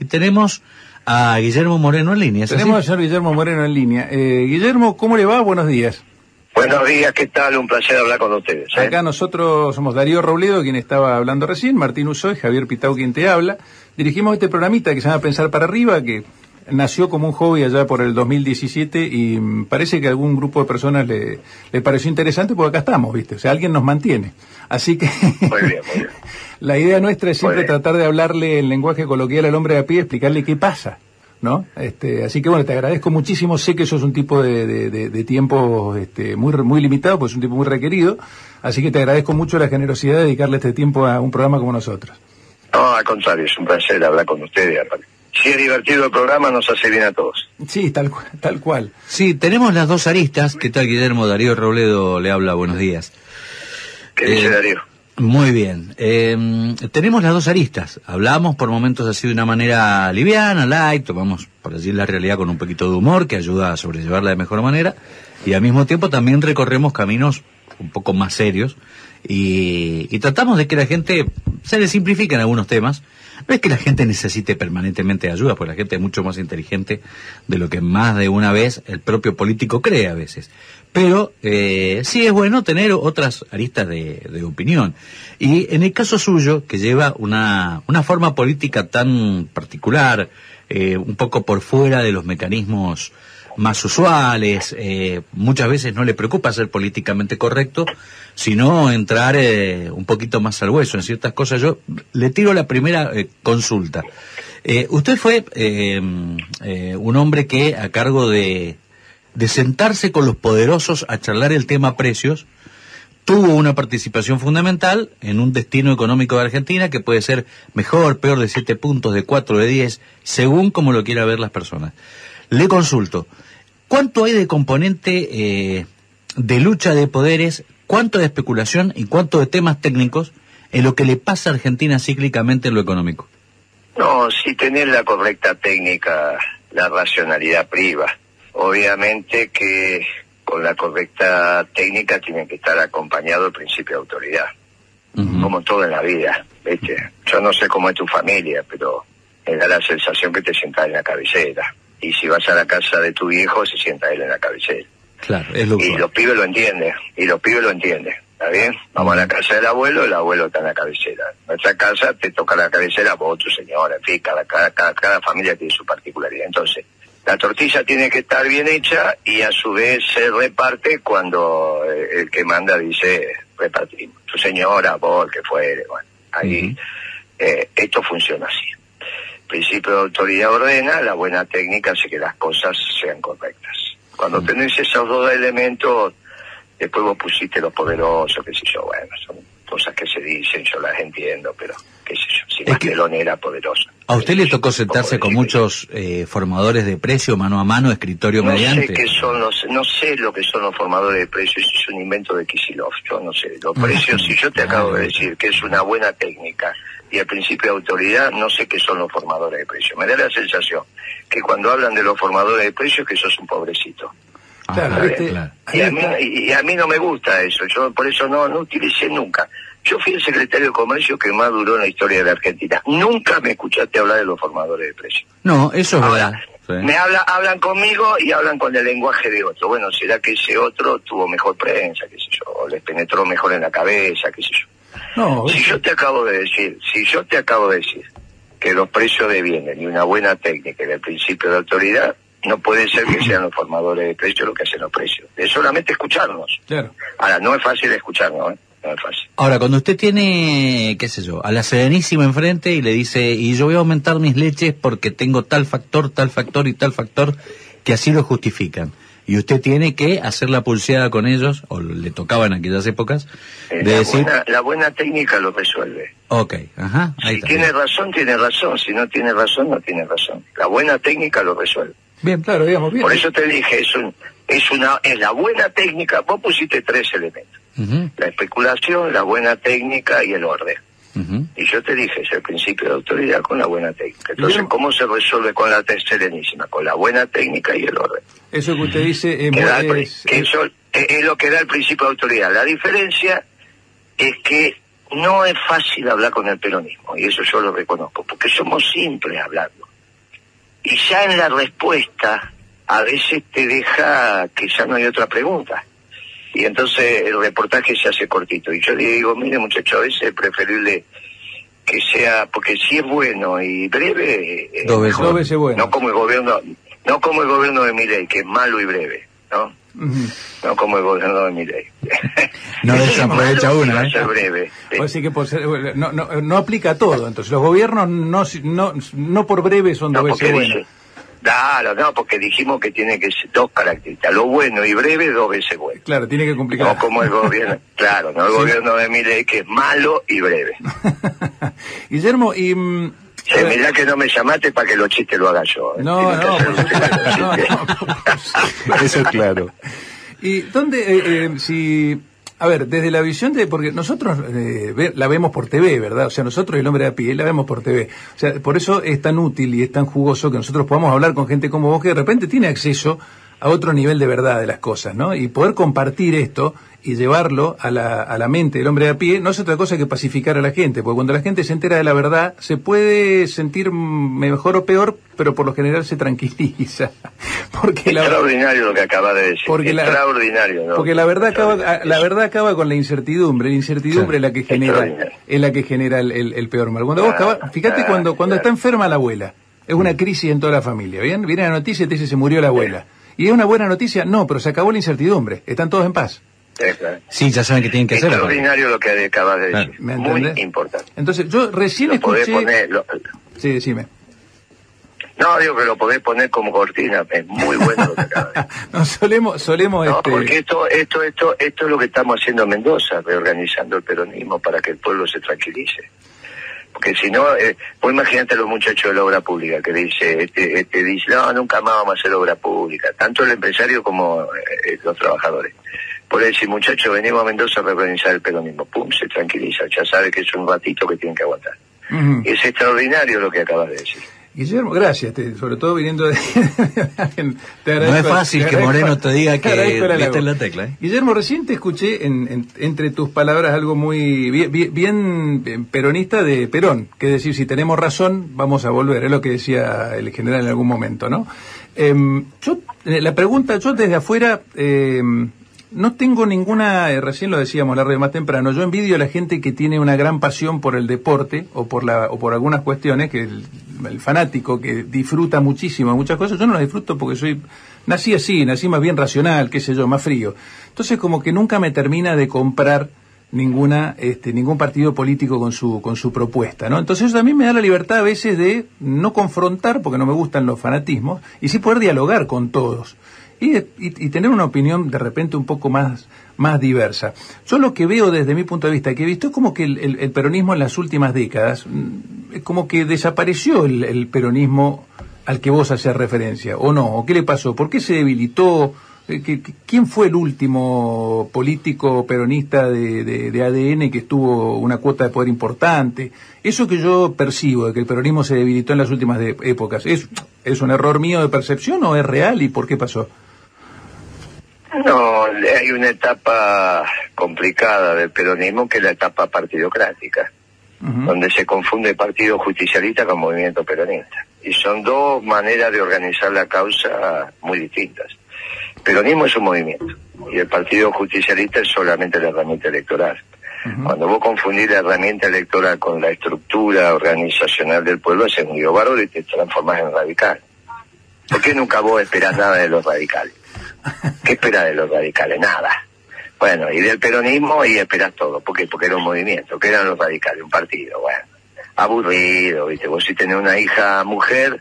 Y tenemos a Guillermo Moreno en línea. ¿es Tenemos al señor Guillermo Moreno en línea. Eh, Guillermo, ¿cómo le va? Buenos días. Buenos días, ¿qué tal? Un placer hablar con ustedes. ¿eh? Acá nosotros somos Darío Robledo, quien estaba hablando recién, Martín Usoy, Javier Pitau, quien te habla. Dirigimos este programita que se llama Pensar para Arriba, que nació como un hobby allá por el 2017 y mm, parece que a algún grupo de personas le, le pareció interesante porque acá estamos, ¿viste? O sea, alguien nos mantiene. Así que Muy bien, muy bien. La idea nuestra es siempre bien. tratar de hablarle en lenguaje coloquial al hombre de a pie, explicarle qué pasa. ¿No? Este, así que bueno, te agradezco muchísimo. Sé que eso es un tipo de, de, de- de tiempo este, muy, muy limitado, pues es un tipo muy requerido. Así que te agradezco mucho la generosidad de dedicarle este tiempo a un programa como nosotros. No, al contrario, es un placer hablar con ustedes. aparte. Si es divertido el programa, nos hace bien a todos. Sí, tal, tal cual. Sí, tenemos las dos aristas. ¿Qué tal, Guillermo? Darío Robledo le habla. Buenos días. ¿Qué Eh, dice Darío? Muy bien. Eh, tenemos las dos aristas. Hablamos por momentos así de una manera liviana, light, tomamos, por decir la realidad, con un poquito de humor que ayuda a sobrellevarla de mejor manera. Y al mismo tiempo también recorremos caminos un poco más serios y, y tratamos de que la gente se le simplifiquen algunos temas. No es que la gente necesite permanentemente ayuda, porque la gente es mucho más inteligente de lo que más de una vez el propio político cree a veces. Pero eh, sí es bueno tener otras aristas de, de opinión. Y en el caso suyo, que lleva una, una forma política tan particular, eh, un poco por fuera de los mecanismos más usuales, eh, muchas veces no le preocupa ser políticamente correcto, sino entrar eh, un poquito más al hueso en ciertas cosas. Yo le tiro la primera eh, consulta. Eh, usted fue eh, eh, un hombre que a cargo de, de sentarse con los poderosos a charlar el tema precios, tuvo una participación fundamental en un destino económico de Argentina que puede ser mejor, peor de 7 puntos, de 4, de 10, según como lo quiera ver las personas. Le consulto, ¿cuánto hay de componente eh, de lucha de poderes, cuánto de especulación y cuánto de temas técnicos en lo que le pasa a Argentina cíclicamente en lo económico? No, si tenés la correcta técnica, la racionalidad priva. Obviamente que con la correcta técnica tiene que estar acompañado el principio de autoridad. Como todo en la vida, ¿viste? Yo no sé cómo es tu familia, pero me da la sensación que te sientas en la cabecera. Y si vas a la casa de tu viejo, se sienta él en la cabecera. Claro, es lo Y los pibes lo entienden, y los pibes lo entienden, ¿está bien? Vamos a la casa del abuelo, el abuelo está en la cabecera. En nuestra casa te toca la cabecera vos, tu señora, en fin, cada, cada, cada, cada familia tiene su particularidad. Entonces, la tortilla tiene que estar bien hecha y a su vez se reparte cuando eh, el que manda dice repartimos. Tu señora, vos, el que fuere, bueno, ahí eh, esto funciona así. Principio de autoridad ordena, la buena técnica hace que las cosas sean correctas. Cuando Mm. tenés esos dos elementos, después vos pusiste los poderosos, qué sé yo, bueno, son cosas que se dicen, yo las entiendo, pero qué sé yo, si Es que- era poderosa. ¿A usted le tocó sentarse con muchos eh, formadores de precio, mano a mano, escritorio No mediante? sé qué son los, no sé lo que son los formadores de precios, es un invento de Kisilov, yo no sé. Los precios, si yo te acabo de decir que es una buena técnica y el principio de autoridad, no sé qué son los formadores de precios. Me da la sensación que cuando hablan de los formadores de precios, que sos un pobrecito. Ajá, Claro. Y a, mí, y, y a mí no me gusta eso, yo por eso no, no utilicé nunca. Yo fui el secretario de Comercio que más duró en la historia de la Argentina. Nunca me escuchaste hablar de los formadores de precios. No, eso es Ahora, verdad. Sí. Me habla, hablan conmigo y hablan con el lenguaje de otro. Bueno, será que ese otro tuvo mejor prensa, qué sé yo, o les penetró mejor en la cabeza, qué sé yo. No, Si yo te acabo de decir, si yo te acabo de decir que los precios de bienes y una buena técnica y el principio de autoridad, no puede ser que sean los formadores de precios los que hacen los precios. Es solamente escucharnos. claro. Ahora, no es fácil escucharnos, ¿eh? No es fácil. Ahora, cuando usted tiene, qué sé yo, a la Serenísima enfrente y le dice, y yo voy a aumentar mis leches porque tengo tal factor, tal factor y tal factor que así lo justifican. Y usted tiene que hacer la pulseada con ellos, o le tocaba en aquellas épocas, Eh, de la, decir, buena, la buena técnica lo resuelve. ok, ajá, ahí Si está. tiene razón, tiene razón. Si no tiene razón, no tiene razón. La buena técnica lo resuelve. Bien, claro, digamos bien. Por eso te dije, es, un, es, una, es la buena técnica. Vos pusiste tres elementos. La especulación, la buena técnica y el orden. Y yo te dije, es el principio de autoridad con la buena técnica. Entonces, Bien. ¿cómo se resuelve con la serenísima? Con la buena técnica y el orden. Eso que usted dice el es- que eso es, es lo que da el principio de autoridad. La diferencia es que no es fácil hablar con el peronismo, y eso yo lo reconozco, porque somos simples hablando. y ya en la respuesta a veces te deja que ya no hay otra pregunta. Y entonces el reportaje se hace cortito. Y yo le digo, mire muchacho, a veces es preferible que sea, porque si es bueno y breve, eh, Dos veces. mejor. Dos veces bueno. no como el gobierno, no como el gobierno de Milei, que es malo y breve, ¿no? No como el gobierno de Milei. No desaprovecha una, ¿eh? ser breve. Sí. Así que por ser- no, no, no aplica a todo. Entonces, los gobiernos no, no, no por breve son dos No, veces porque buenos. Claro, no, porque dijimos que tiene que ser dos características, lo bueno y breve, dos veces bueno. Claro, tiene que complicar. No como el gobierno, claro, no el Sí. gobierno de Milei que es malo y breve. Guillermo, y... mm, Sí, mirá que no me llamaste para que los chistes lo haga yo. ¿eh? No, no, No, no. Eso es claro. ¿Y dónde, eh, eh, si, a ver, desde la visión de, porque nosotros eh, la vemos por TV, ¿verdad? O sea, nosotros, el hombre de a pie, la vemos por TV. O sea, por eso es tan útil y es tan jugoso que nosotros podamos hablar con gente como vos que de repente tiene acceso a otro nivel de verdad de las cosas, ¿no? Y poder compartir esto y llevarlo a la, a la mente del hombre de a pie no es otra cosa que pacificar a la gente, porque cuando la gente se entera de la verdad se puede sentir mm, mejor o peor, pero por lo general se tranquiliza. Porque la, Extraordinario lo que acaba de decir. Porque la- Extraordinario, ¿no? porque la verdad acaba, la verdad acaba con la incertidumbre. La incertidumbre es la que genera, es la que genera el, el- el peor mal. Cuando vos acabas- fíjate cuando, cuando claro. está enferma la abuela, es una crisis en toda la familia, ¿bien? Viene la noticia y te dice se murió la abuela. ¿Y es una buena noticia? No, pero se acabó la incertidumbre. Están todos en paz. Claro. Sí, ya saben qué tienen que hacer. Extraordinario lo que acabas de decir. ¿Me Muy importante. Entonces, yo recién Lo escuché... poner, lo- Sí, decime. no, digo que lo podés poner como cortina. Es muy bueno lo que acabas de decir. No, solemos, solemos No, este... porque esto, esto, esto, esto es lo que estamos haciendo en Mendoza, reorganizando el peronismo para que el pueblo se tranquilice. Porque si no, eh, vos imagínate a los muchachos de la obra pública que dice, este, este dice, no, nunca más vamos a hacer obra pública, tanto el empresario como eh, los trabajadores. Por decir, muchachos, venimos a Mendoza a reorganizar el peronismo, pum, se tranquiliza, ya sabe que es un ratito que tienen que aguantar. Es extraordinario lo que acabas de decir. Guillermo, gracias, te- sobre todo viniendo de... te No es fácil te que Moreno te diga que en la tecla. ¿eh? Guillermo, recién te escuché en- en- entre tus palabras algo muy bien, bien- bien, eh, peronista de Perón, que es decir, si tenemos razón, vamos a volver, es lo que decía el general en algún momento, ¿no? Em, yo, eh, la pregunta, yo desde afuera, em, no tengo ninguna, eh, recién lo decíamos la red más temprano, yo envidio a la gente que tiene una gran pasión por el deporte o por la o por algunas cuestiones, que el, fanático que disfruta muchísimo muchas cosas, yo no las disfruto porque soy, nací así, nací más bien racional, qué sé yo, más frío. Entonces como que nunca me termina de comprar ninguna este ningún partido político con su con su propuesta no entonces eso también me da la libertad a veces de no confrontar porque no me gustan los fanatismos y sí poder dialogar con todos y, y- y tener una opinión de repente un poco más, más diversa. Yo lo que veo desde mi punto de vista, que he visto es como que el, peronismo en las últimas décadas, mm, como que desapareció el, peronismo al que vos hacías referencia, ¿o no? ¿O qué le pasó? ¿Por qué se debilitó? Eh, ¿qué- qué- ¿Quién fue el último político peronista de, de- ADN que tuvo una cuota de poder importante? Eso que yo percibo, de que el peronismo se debilitó en las últimas de- épocas, ¿es, ¿es un error mío de percepción o es real y por qué pasó? No, hay una etapa complicada del peronismo que es la etapa partidocrática, donde se confunde partido justicialista con movimiento peronista. Y son dos maneras de organizar la causa muy distintas. Peronismo es un movimiento y el partido justicialista es solamente la herramienta electoral. Cuando vos confundís la herramienta electoral con la estructura organizacional del pueblo, haces un lío y te transformás en radical. ¿Por qué nunca vos esperás nada de los radicales? ¿Qué esperás de los radicales? Nada. Bueno, y del peronismo y esperás todo. ¿Por qué? Porque era un movimiento. ¿Qué eran los radicales? Un partido. Bueno, aburrido, ¿viste? Vos si tenés una hija mujer,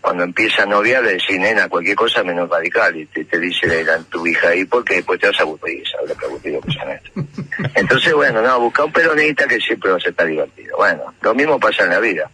cuando empieza a noviar le decís, nena, cualquier cosa menos radical. Y te, te dice la- tu hija ahí porque después te vas a aburrir, ¿sabes lo que aburrido que son estos? Entonces, bueno, no, busca un peronista que siempre va a ser tan divertido. Bueno, lo mismo pasa en la vida.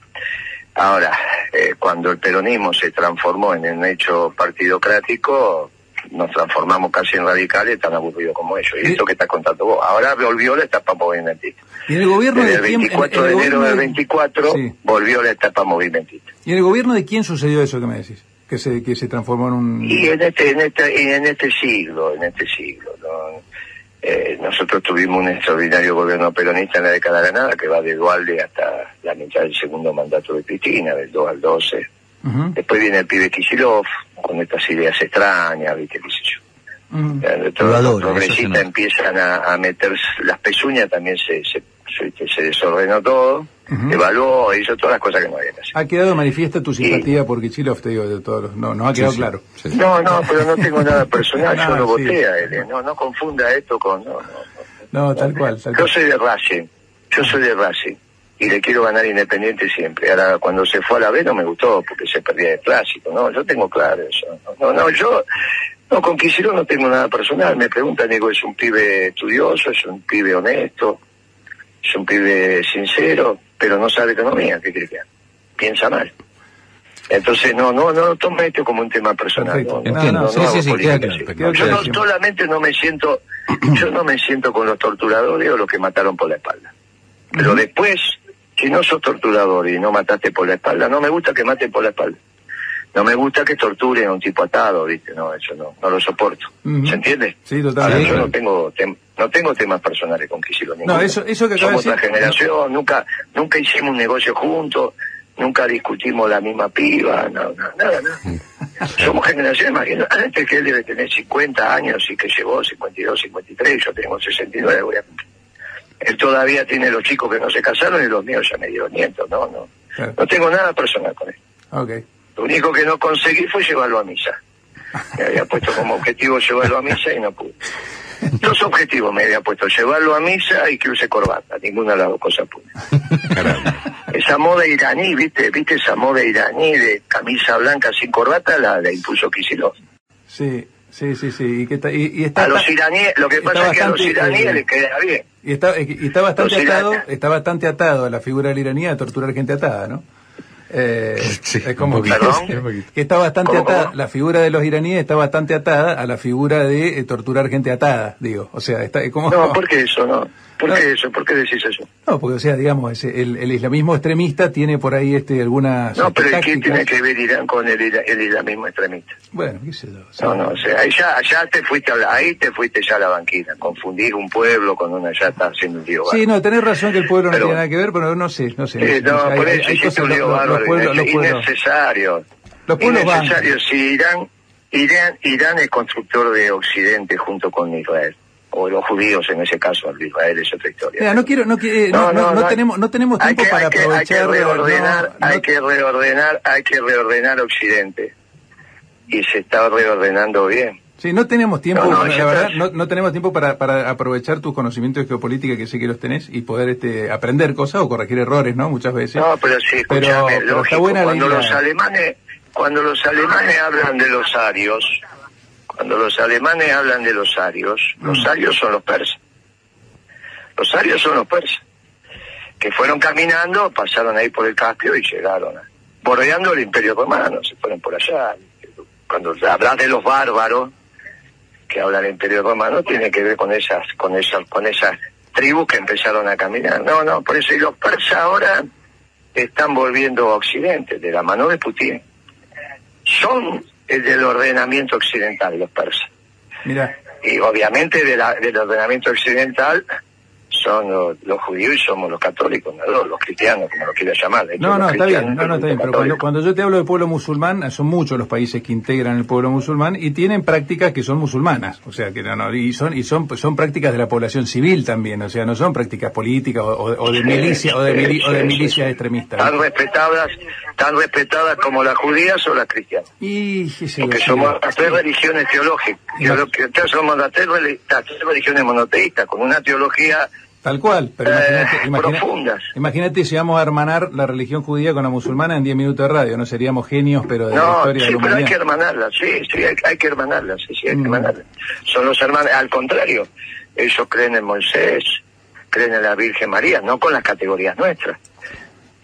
Ahora, eh, cuando el peronismo se transformó en un hecho partidocrático, nos transformamos casi en radicales tan aburridos como ellos. Y Sí. esto que estás contando vos. Ahora volvió la etapa movimentista. ¿Y en el gobierno Desde de el quién? 24 en de enero del de- 24 Sí. volvió la etapa movimentista. ¿Y en el gobierno de quién sucedió eso que me decís? Que se, que se transformó en un... Y en este, en este, y en este siglo, en este siglo, ¿no? Eh, nosotros tuvimos un extraordinario gobierno peronista en la década ganada que va de Dualde hasta la mitad del segundo mandato de Cristina, del 2 al 12. Después viene el pibe Kisilov, con estas ideas extrañas, ¿viste? ¿Qué sé yo? Eh, Todos los progresistas empiezan a, a meter las pezuñas, también se, se, se, se desordenó todo, evaluó, hizo todas las cosas que no había que hacer. Ha quedado manifiesta tu simpatía por Kichilov, te digo, de todos los... No, no ha quedado Sí, sí, claro. sí. No, no, pero no tengo nada personal, No, yo lo sí. voté a él, eh, no, no confunda esto con... No, no, no. No, tal cual, tal Yo cual. soy de Racing, yo soy de Racing y le quiero ganar Independiente siempre. Ahora, cuando se fue a la B no me gustó porque se perdía el clásico, ¿no? Yo tengo claro eso. No, no, yo no con Quisiro no tengo nada personal. Me preguntan, digo, es un pibe estudioso, es un pibe honesto, es un pibe sincero, pero no sabe economía, ¿qué crees que? Piensa mal. Entonces, no, no, no tome esto como un tema personal. Perfecto. No, no, Sí, sí, sí, política claro, Yo solamente no me siento, yo no me siento con los torturadores o los que mataron por la espalda. Pero después, si no sos torturador y no mataste por la espalda, no me gusta que maten por la espalda. No me gusta que torturen a un tipo atado, ¿viste? No, eso no, no lo soporto. ¿Se entiende? Sí, totalmente. yo no tengo tem- no tengo temas personales con Kicillo ninguno. eso- eso que Somos de otra decir- generación, nunca nunca hicimos un negocio juntos, nunca discutimos la misma piba, no, no, nada, nada. Somos generaciones más que antes que él debe tener 50 años y que llegó 52, 53, yo tengo 69, voy a. Él todavía tiene los chicos que no se casaron y los míos ya me dieron nietos, no, no. Claro. No tengo nada personal con él. Lo único que no conseguí fue llevarlo a misa. Me había puesto como objetivo llevarlo a misa y no pude. Dos objetivos me había puesto, llevarlo a misa y que use corbata. Ninguna de las dos cosas pude. Esa moda iraní, ¿viste? ¿Viste esa moda iraní de camisa blanca sin corbata? La, la impuso Kicillof. Sí, sí, sí, sí. Y, que ta- y, y está, A los iraníes, lo que está pasa es que a los iraníes eh, les queda bien. y está, y está bastante Los atado, iraníes. está bastante atado a la figura de la iranía de torturar gente atada, ¿no? Eh, Sí, es como que, está bastante ¿Cómo, atada, cómo? la figura de los iraníes está bastante atada a la figura de eh, torturar gente atada, digo. O sea, está es como... No, ¿por qué eso? No. ¿Por qué eso? ¿Por qué decís eso? No, porque o sea, digamos, ese- el, el islamismo extremista tiene por ahí este algunas No, este, pero ¿y ¿qué tiene que ver Irán con el, el islamismo extremista? Bueno, qué sé yo. o sea, No, no, o sea, ya te fuiste a la, ahí te fuiste ya a la banquina. Confundir un pueblo con una ya está haciendo un lío. Sí, bárbaro. no, tenés razón que el pueblo no Pero- tiene nada que ver, pero no sé, no sé. Sí, no hay- por eso hiciste un lío los- los bárbaro. pueblos- los pueblos- innecesario. Los pueblos van. innecesario. Si Irán, Irán, Irán es constructor de Occidente junto con Israel. O los judíos en ese caso, Israel es otra historia. Mira, no quiero, no, eh, no, no, no tenemos, no tenemos tiempo que, para hay que, aprovechar. Hay que reordenar, hay que reordenar, hay que reordenar Occidente. Y se está reordenando bien. Sí, no tenemos tiempo, No, no, la ya verdad, está. no, no tenemos tiempo para, para aprovechar tus conocimientos de geopolítica que sé que los tenés y poder este, aprender cosas o corregir errores, ¿no? Muchas veces. No, pero sí, Pero- está buena cuando los alemanes, cuando los alemanes hablan de los arios, cuando los alemanes hablan de los arios, los Mm. arios son los persas. Los arios son los persas, que fueron caminando, pasaron ahí por el Caspio y llegaron, a- bordeando el Imperio Romano, se fueron por allá. Cuando hablas de los bárbaros, que habla del Imperio Romano, tiene que ver con esas, con esas, con esas tribus que empezaron a caminar. No, no, por eso y los persas ahora están volviendo a Occidente, de la mano de Putin. Son el del ordenamiento occidental, los persas. Mira, Y obviamente de la- del ordenamiento occidental son los, los judíos y somos los católicos, ¿no? los, cristianos, como lo quieras llamar. Hecho, no, no, está bien, no, no, está bien, pero cuando, yo te hablo de pueblo musulmán, son muchos los países que integran el pueblo musulmán y tienen prácticas que son musulmanas, o sea, que no, no, y son, y son, son prácticas de la población civil también, o sea, no son prácticas políticas o, o- o de milicia, o de, mili- o de milicias extremistas. Tan respetadas, tan respetadas como las judías o las cristianas. Y, Porque somos las tres religiones teológicas. Somos las tres, las tres religiones monoteístas, con una teología Tal cual, pero Eh, imagínate, imagina- profundas. imagínate si vamos a hermanar la religión judía con la musulmana en 10 minutos de radio, no seríamos genios, pero de la No, historia sí, de la pero hay que hermanarlas, sí, sí, hay, hay que hermanarlas, sí, sí, hay que Mm. hermanarlas. Son los hermanos, al contrario, ellos creen en Moisés, creen en la Virgen María, no con las categorías nuestras.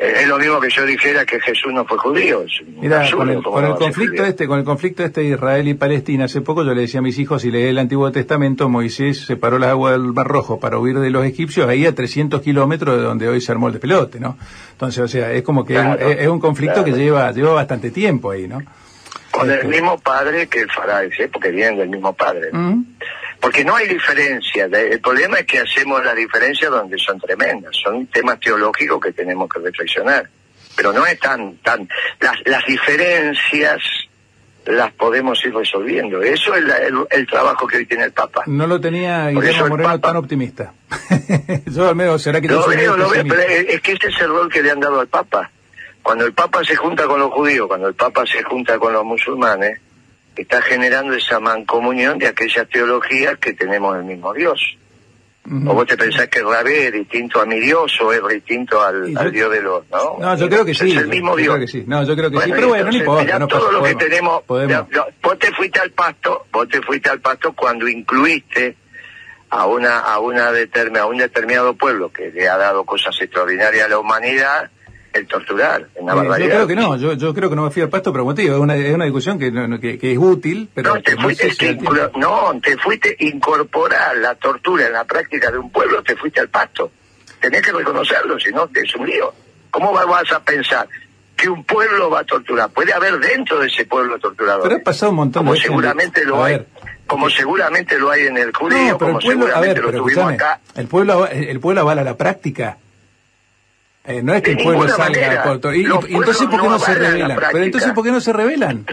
Eh, es lo mismo que yo dijera que Jesús no fue judío. Mira, con el, ¿cómo con no el va a ser conflicto judío? este, con el conflicto este de Israel y Palestina, hace poco yo le decía a mis hijos, si lee el Antiguo Testamento, Moisés separó las aguas del Mar Rojo para huir de los egipcios, ahí a 300 kilómetros de donde hoy se armó el despelote, ¿no? Entonces, o sea, es como que es un- Claro, es, es un conflicto que lleva, lleva bastante tiempo ahí, ¿no? Con el Este. mismo padre que el faraón, ¿sí? porque vienen del mismo padre. Mm. Porque no hay diferencia. El problema es que hacemos la diferencia donde son tremendas. Son temas teológicos que tenemos que reflexionar. pero no es tan, tan, las, las diferencias las podemos ir resolviendo. Eso es la- el, el trabajo que hoy tiene el Papa. No lo tenía Guillermo Moreno Papa- tan optimista. Yo al menos será que Lo veo, lo veo, pero es que ese es el rol que le han dado al Papa. Cuando el Papa se junta con los judíos, cuando el Papa se junta con los musulmanes, está generando esa mancomunión de aquellas teologías que tenemos el mismo Dios. Ujú. ¿O vos te pensás que Rabé es distinto a mi Dios o es distinto al, yo- al Dios de los... No, No, yo creo que sí. Es el mismo yo Dios. creo que sí. No, yo creo que sí. Pero bueno, no entonces, importa. no todo lo que podemos- tenemos. podemos- ya- ya- vos te fuiste al pasto, vos te fuiste al pasto cuando incluiste a una a una determin- a un determinado pueblo que le ha dado cosas extraordinarias a la humanidad, el torturar, en la Eh, yo creo que no, yo, yo creo que no me fui al pasto, pero como te digo, es una, es una discusión que, no- que, que es útil, pero No, te no fuiste, sé si no, te fuiste incorporar la tortura en la práctica de un pueblo, te fuiste al pasto. Tenés que reconocerlo, si no, es un lío. ¿Cómo va- vas a pensar que un pueblo va a torturar? Puede haber dentro de ese pueblo torturador. Pero ha pasado un montón como de veces. seguramente lo A hay ver. como seguramente lo hay en el judío No, pero como el pueblo, a ver, lo pero tuvimos escúchame, acá el pueblo, el pueblo avala la práctica. Eh, no es que De el pueblo salga manera. todo- y, entonces, ¿por qué no no se la rebelan? Pero entonces, ¿por qué no se rebelan?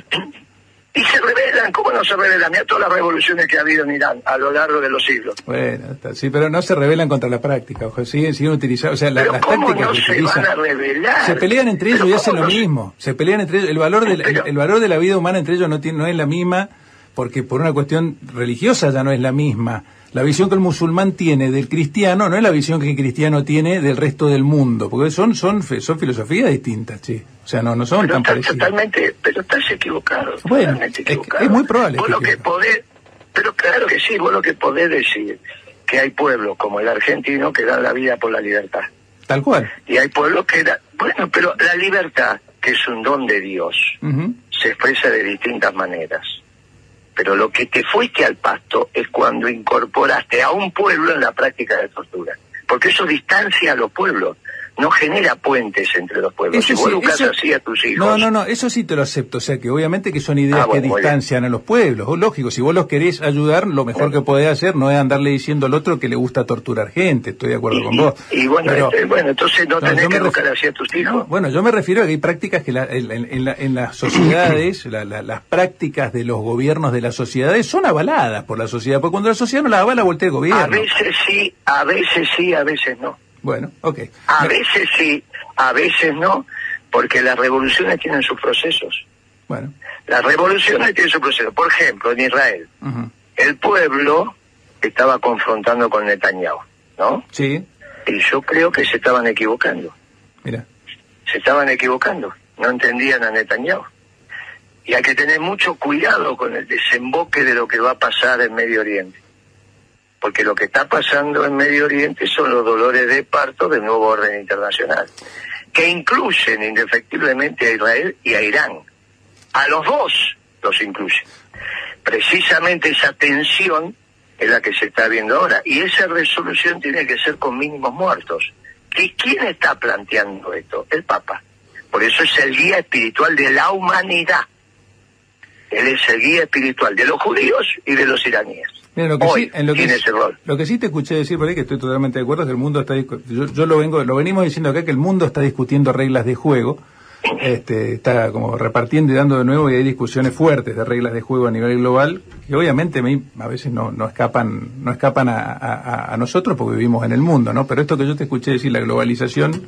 y se rebelan cómo no se rebelan mira todas las revoluciones que ha habido en Irán a lo largo de los siglos Bueno, sí, pero no se rebelan contra la práctica, ojo, siguen, siguen utilizando, o sea, la- las tácticas no que se utilizan. van a rebelar Se pelean entre ellos y hacen lo mismo. Se pelean entre ellos. El valor, del, Pero- el, el valor de la vida humana entre ellos no, tiene, no es la misma, porque por una cuestión religiosa ya no es la misma. La visión que el musulmán tiene del cristiano no es la visión que el cristiano tiene del resto del mundo, porque son son son filosofías distintas, che. O sea, no no son pero tan parecidas. totalmente pero estás equivocado Bueno, totalmente equivocado. es muy probable vos lo que podés pero claro que sí vos lo que podés decir que hay pueblos como el argentino que dan la vida por la libertad Tal cual. y hay pueblos que da- bueno pero la libertad que es un don de Dios se expresa de distintas maneras. Pero lo que te fuiste al pasto es cuando incorporaste a un pueblo en la práctica de tortura. Porque eso distancia a los pueblos, no genera puentes entre los pueblos. si Eso vos sí, educás eso- así a tus hijos, No, no, no, eso sí te lo acepto. O sea, que obviamente que son ideas Ah, bueno, que distancian a los pueblos. O lógico, si vos los querés ayudar, lo mejor que podés hacer no es andarle diciendo al otro que le gusta torturar gente. Estoy de acuerdo y, con y- vos. y bueno, Pero- este, bueno, entonces no, No, tenés que educar así a tus hijos. No, bueno, yo me refiero a que hay prácticas que la- en, en- en la- en las sociedades, la- la- las prácticas de los gobiernos de las sociedades son avaladas por la sociedad, porque cuando la sociedad no la avala, voltea el gobierno. a veces sí, a veces sí, a veces no. Bueno, ok. A veces sí, a veces no, porque las revoluciones tienen sus procesos. Bueno. Las revoluciones tienen su proceso. Por ejemplo, en Israel, el pueblo estaba confrontando con Netanyahu, ¿no? Sí, Y yo creo que se estaban equivocando. mira. Se estaban equivocando. No entendían a Netanyahu. Y hay que tener mucho cuidado con el desemboque de lo que va a pasar en Medio Oriente. Porque lo que está pasando en Medio Oriente son los dolores de parto del nuevo orden internacional, que incluyen indefectiblemente a Israel y a Irán. A los dos los incluyen. Precisamente esa tensión es la que se está viendo ahora. Y esa resolución tiene que ser con mínimos muertos. ¿Y quién está planteando esto? El Papa. Por eso es el guía espiritual de la humanidad. Él es el guía espiritual de los judíos y de los iraníes. Mira, lo que Hoy sí, en lo que, ese rol. lo que sí te escuché decir por ahí, que estoy totalmente de acuerdo, es que el mundo está yo, yo lo vengo, lo venimos diciendo acá que el mundo está discutiendo reglas de juego, este, está como repartiendo y dando de nuevo y hay discusiones fuertes de reglas de juego a nivel global, que obviamente a, veces no, no escapan, no escapan a, a- a nosotros porque vivimos en el mundo, ¿no? Pero esto que yo te escuché decir, la globalización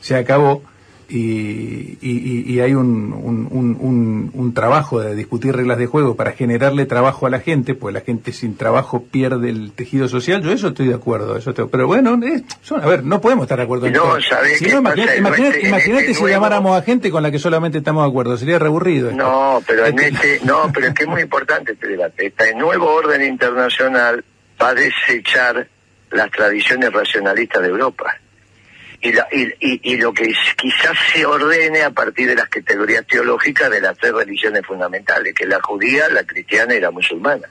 se acabó y, y- y- hay un, un- un- trabajo de discutir reglas de juego para generarle trabajo a la gente, pues la gente sin trabajo pierde el tejido social. Yo eso estoy de acuerdo, eso estoy- pero bueno, es- son- a ver, no podemos estar de acuerdo en No, todo. ¿sabés Si no, imagínate, este- imagínate este si nuevo- llamáramos a gente con la que solamente estamos de acuerdo, sería reaburrido. esto. No, pero en Este- este, no, pero es que es muy importante este debate. Este nuevo orden internacional va a desechar las tradiciones racionalistas de Europa. Y, la- y, y- y lo que quizás se ordene a partir de las categorías teológicas de las tres religiones fundamentales, que es la judía, la cristiana y la musulmana.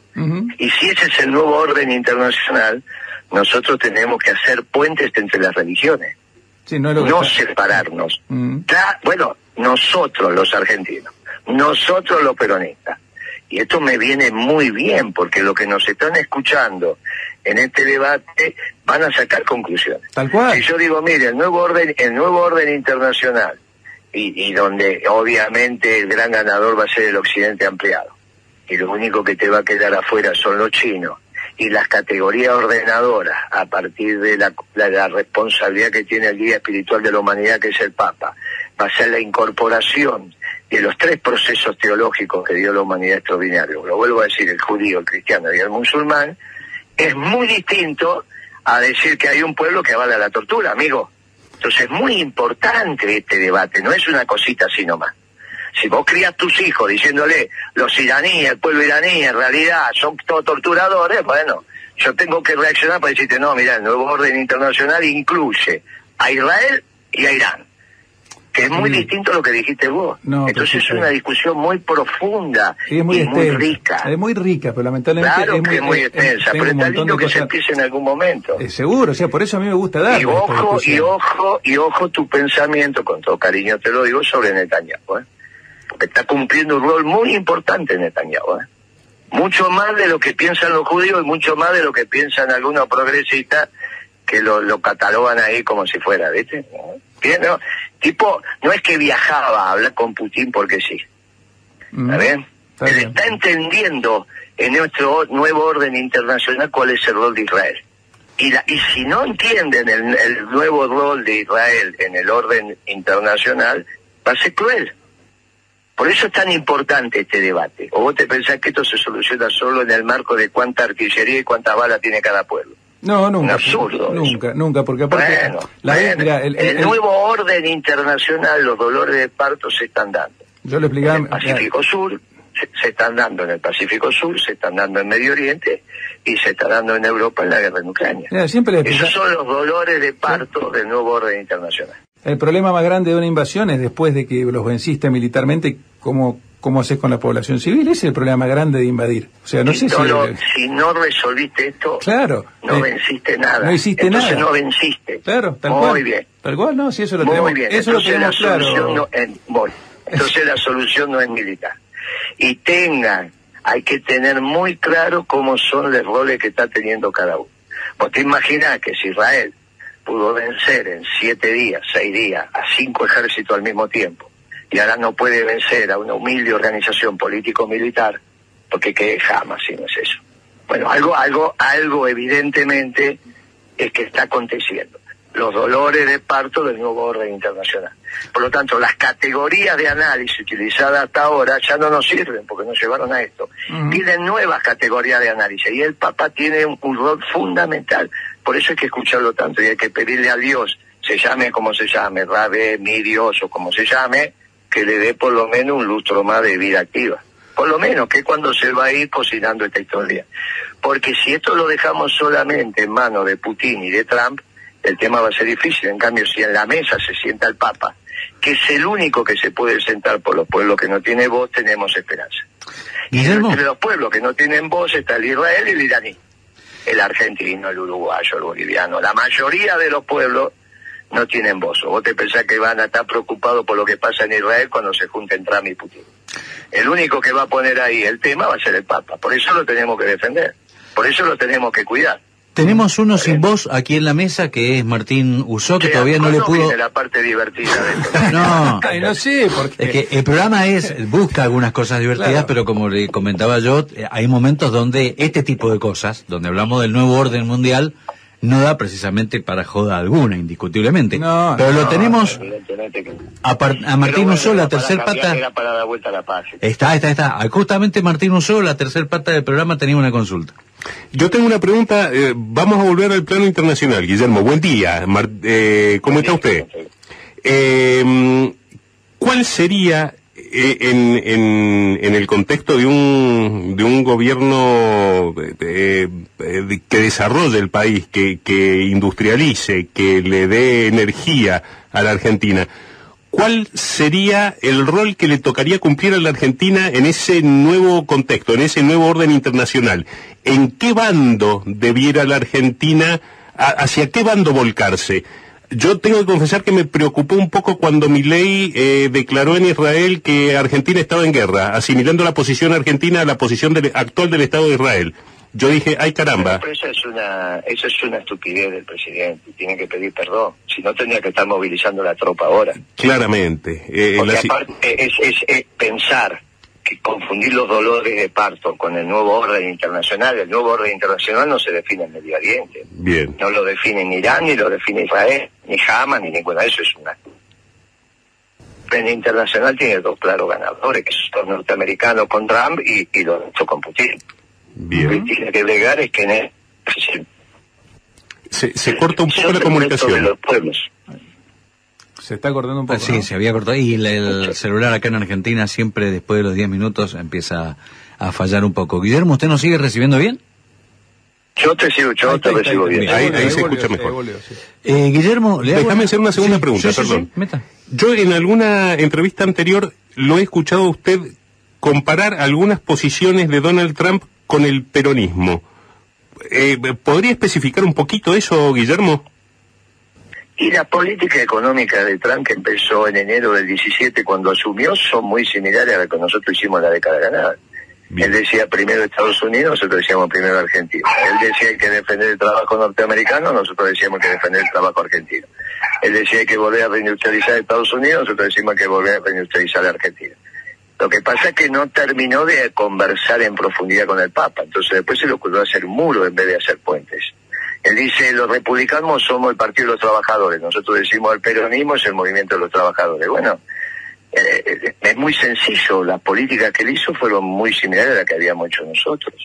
Y si ese es el nuevo orden internacional, nosotros tenemos que hacer puentes entre las religiones, Sí, no separarnos. Bueno, nosotros los argentinos, nosotros los peronistas. Y esto me viene muy bien porque lo que nos están escuchando en este debate van a sacar conclusiones. Tal cual. Si yo digo, mire, el nuevo orden, el nuevo orden internacional y, y donde obviamente el gran ganador va a ser el occidente ampliado. Y lo único que te va a quedar afuera son los chinos y las categorías ordenadoras a partir de la, la, la responsabilidad que tiene el guía espiritual de la humanidad que es el Papa, va a ser la incorporación de los tres procesos teológicos que dio la humanidad extraordinario, lo vuelvo a decir, el judío, el cristiano y el musulmán, es muy distinto a decir que hay un pueblo que avala la tortura, amigo. Entonces es muy importante este debate, no es una cosita así nomás. Si vos crías tus hijos diciéndole los iraníes, el pueblo iraní en realidad son todos torturadores, bueno, yo tengo que reaccionar para decirte, no, mira, el nuevo orden internacional incluye a Israel y a Irán que es muy distinto a lo que dijiste vos. No, Entonces es una discusión muy profunda Sí, es muy, y muy rica. Es muy rica, pero lamentablemente Claro es muy, es muy extensa, tengo pero está lindo que se empiece en algún momento. Eh, seguro, o sea, por eso a mí me gusta dar. Y ojo, y ojo, y ojo tu pensamiento, con todo cariño te lo digo, sobre Netanyahu, ¿eh? Porque está cumpliendo un rol muy importante Netanyahu, ¿eh? Mucho más de lo que piensan los judíos y mucho más de lo que piensan algunos progresistas que lo, lo catalogan ahí como si fuera, ¿viste? ¿no? Tipo, no es que viajaba a hablar con Putin porque sí. ¿Está bien? Mm, Está Él bien. está entendiendo en nuestro nuevo orden internacional cuál es el rol de Israel. Y, la- y si no entienden el, el nuevo rol de Israel en el orden internacional, va a ser cruel. Por eso es tan importante este debate. ¿O vos te pensás que esto se soluciona solo en el marco de cuánta artillería y cuántas balas tiene cada pueblo? No, nunca. Un absurdo Nunca, nunca, porque aparte. Bueno, la- bueno, mira, el- el, el- nuevo orden internacional, los dolores de parto se están dando. yo en explicaba. el Pacífico Sur, se, se están dando en el Pacífico Sur, se están dando en Medio Oriente y se está dando en Europa en la guerra en Ucrania. mira, siempre Esos son los dolores de parto del nuevo orden internacional. El problema más grande de una invasión es después de que los venciste militarmente, ¿cómo, cómo haces con la población civil? Ese es el problema grande de invadir. O sea, no si, sé no si. lo- si no resolviste esto, Claro. no eh, venciste nada. no hiciste Entonces nada. no venciste. Claro, tal Muy cual. bien. Tal cual, no, si eso lo Muy tenemos, bien. eso lo Entonces la tenemos claro. solución no es, voy. Entonces la solución no es militar. Y tengan, hay que tener muy claro cómo son los roles que está teniendo cada uno. Vos te imaginás que si Israel pudo vencer en siete días, seis días, a cinco ejércitos al mismo tiempo, y ahora no puede vencer a una humilde organización político-militar, porque que jamás si no es eso. Bueno, algo, algo, algo evidentemente es que está aconteciendo. Los dolores de parto del nuevo orden internacional. Por lo tanto, las categorías de análisis utilizadas hasta ahora ya no nos sirven porque nos llevaron a esto. Ujú. Tienen nuevas categorías de análisis y el Papa tiene un, un rol fundamental. Por eso hay que escucharlo tanto y hay que pedirle a Dios, se llame como se llame, Rabe, mi Dios o como se llame, que le dé por lo menos un lustro más de vida activa. Por lo menos, que es cuando se va a ir cocinando esta historia. Porque si esto lo dejamos solamente en manos de Putin y de Trump, el tema va a ser difícil. En cambio, si en la mesa se sienta el Papa, que es el único que se puede sentar por los pueblos que no tiene voz, tenemos esperanza. Y Guillermo. entre los pueblos que no tienen voz está el Israel y el iraní. El argentino, el uruguayo, el boliviano. La mayoría de los pueblos no tienen voz. ¿O vos te pensás que van a estar preocupados por lo que pasa en Israel cuando se junten Trump y Putin? El único que va a poner ahí el tema va a ser el Papa. Por eso lo tenemos que defender. Por eso lo tenemos que cuidar. Tenemos uno sin voz aquí en la mesa que es Martín Usó, que todavía no le ¿cuándo pudo... la parte divertida de? No, no sé, porque. Es que el programa es busca algunas cosas divertidas, Claro. pero como le comentaba yo, eh, hay momentos donde este tipo de cosas, donde hablamos del nuevo orden mundial, no da precisamente para joda alguna, indiscutiblemente. No, pero lo tenemos a, par- a Pero Martín bueno, Usó, la tercer cambiar, pata. Era para dar vuelta a la paz. Está, está, está. Justamente Martín Usó, la tercer pata del programa, tenía una consulta. Yo tengo una pregunta, eh, vamos a volver al plano internacional, Guillermo. Buen día, Mar- eh, ¿cómo está usted? Eh, ¿Cuál sería en, en, el contexto de un, de un gobierno eh, eh, que desarrolle el país, que, industrialice, que le dé energía a la Argentina? ¿Cuál sería el rol que le tocaría cumplir a la Argentina en ese nuevo contexto, en ese nuevo orden internacional? ¿En qué bando debiera la Argentina, hacia qué bando volcarse? Yo tengo que confesar que me preocupó un poco cuando Milei eh, declaró en Israel que Argentina estaba en guerra, asimilando la posición argentina a la posición del- actual del Estado de Israel. yo dije, ay caramba. Pero eso es una, eso es una estupidez del presidente, tiene que pedir perdón. Si no tendría que estar movilizando la tropa ahora. Claramente. Eh, Porque aparte es, es, pensar que confundir los dolores de parto con el nuevo orden internacional, el nuevo orden internacional no se define en Medio Oriente. Bien. No lo define ni Irán, ni lo define Israel, ni Hamas, ni ninguna. Eso es una el internacional tiene dos claros ganadores, que son los norteamericanos con Trump y, y los con Putin. Bien. Lo que tiene que bregar es que en se, se corta un poco la comunicación. los pueblos. Se está cortando un poco. Sí, se había cortado. Y el, celular acá en Argentina siempre después de los 10 minutos empieza a fallar un poco. Guillermo, ¿usted nos sigue recibiendo bien? Yo te sigo, yo te recibo bien. Ahí, se escucha mejor. Eh, Guillermo, le déjame hacer una segunda pregunta, perdón. Yo en alguna entrevista anterior lo he escuchado a usted comparar algunas posiciones de Donald Trump con el peronismo. Eh, ¿Podría especificar un poquito eso, Guillermo? Y la política económica de Trump que empezó en enero del 17 cuando asumió son muy similares a la que nosotros hicimos en la década ganada. Él decía primero Estados Unidos, nosotros decíamos primero Argentina. Él decía hay que defender el trabajo norteamericano, nosotros decíamos que defender el trabajo argentino. Él decía hay que volver a reindustrializar Estados Unidos, nosotros decimos que volver a reindustrializar Argentina. Lo que pasa es que no terminó de conversar en profundidad con el Papa, entonces después se le ocurrió hacer muro en vez de hacer puentes. Él dice, los republicanos somos el Partido de los Trabajadores, nosotros decimos el peronismo es el movimiento de los trabajadores. Bueno, eh, es muy sencillo, las políticas que él hizo fueron muy similares a las que habíamos hecho nosotros.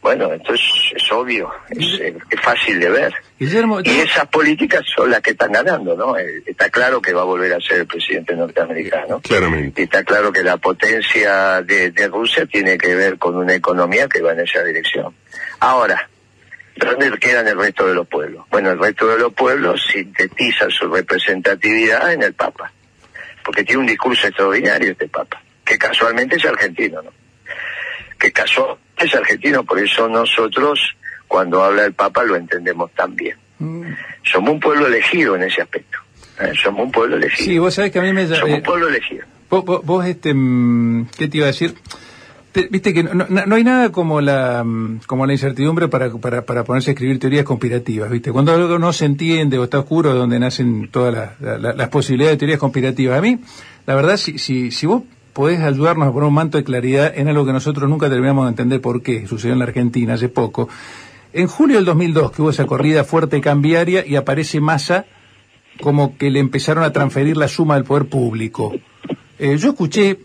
Bueno, entonces es obvio, es, fácil de ver. y esas políticas son las que están ganando, ¿no? Eh, está claro que va a volver a ser el presidente norteamericano. Claramente. Y está claro que la potencia de, Rusia tiene que ver con una economía que va en esa dirección. Ahora, ¿dónde quedan el resto de los pueblos? Bueno, el resto de los pueblos sintetizan su representatividad en el Papa. Porque tiene un discurso extraordinario este Papa, que casualmente es argentino, ¿no? Que casualmente es argentino, por eso nosotros, cuando habla el Papa, lo entendemos tan bien. Mm. Somos un pueblo elegido en ese aspecto. ¿eh? Somos un pueblo elegido. Sí, vos sabés que a mí me... Somos un eh, pueblo elegido. Vos, este, mm, ¿qué te iba a decir? Viste que no, no, hay nada como la mm, como la incertidumbre para, para, para, ponerse a escribir teorías conspirativas, ¿viste? Cuando algo no se entiende o está oscuro, donde nacen todas las posibilidades de teorías conspirativas. A mí, la verdad, si, si, si vos podés ayudarnos a poner un manto de claridad en algo que nosotros nunca terminamos de entender por qué, sucedió en la Argentina hace poco. En julio del 2002, que hubo esa corrida fuerte cambiaria y aparece Massa como que le empezaron a transferir la suma del poder público. Eh, yo escuché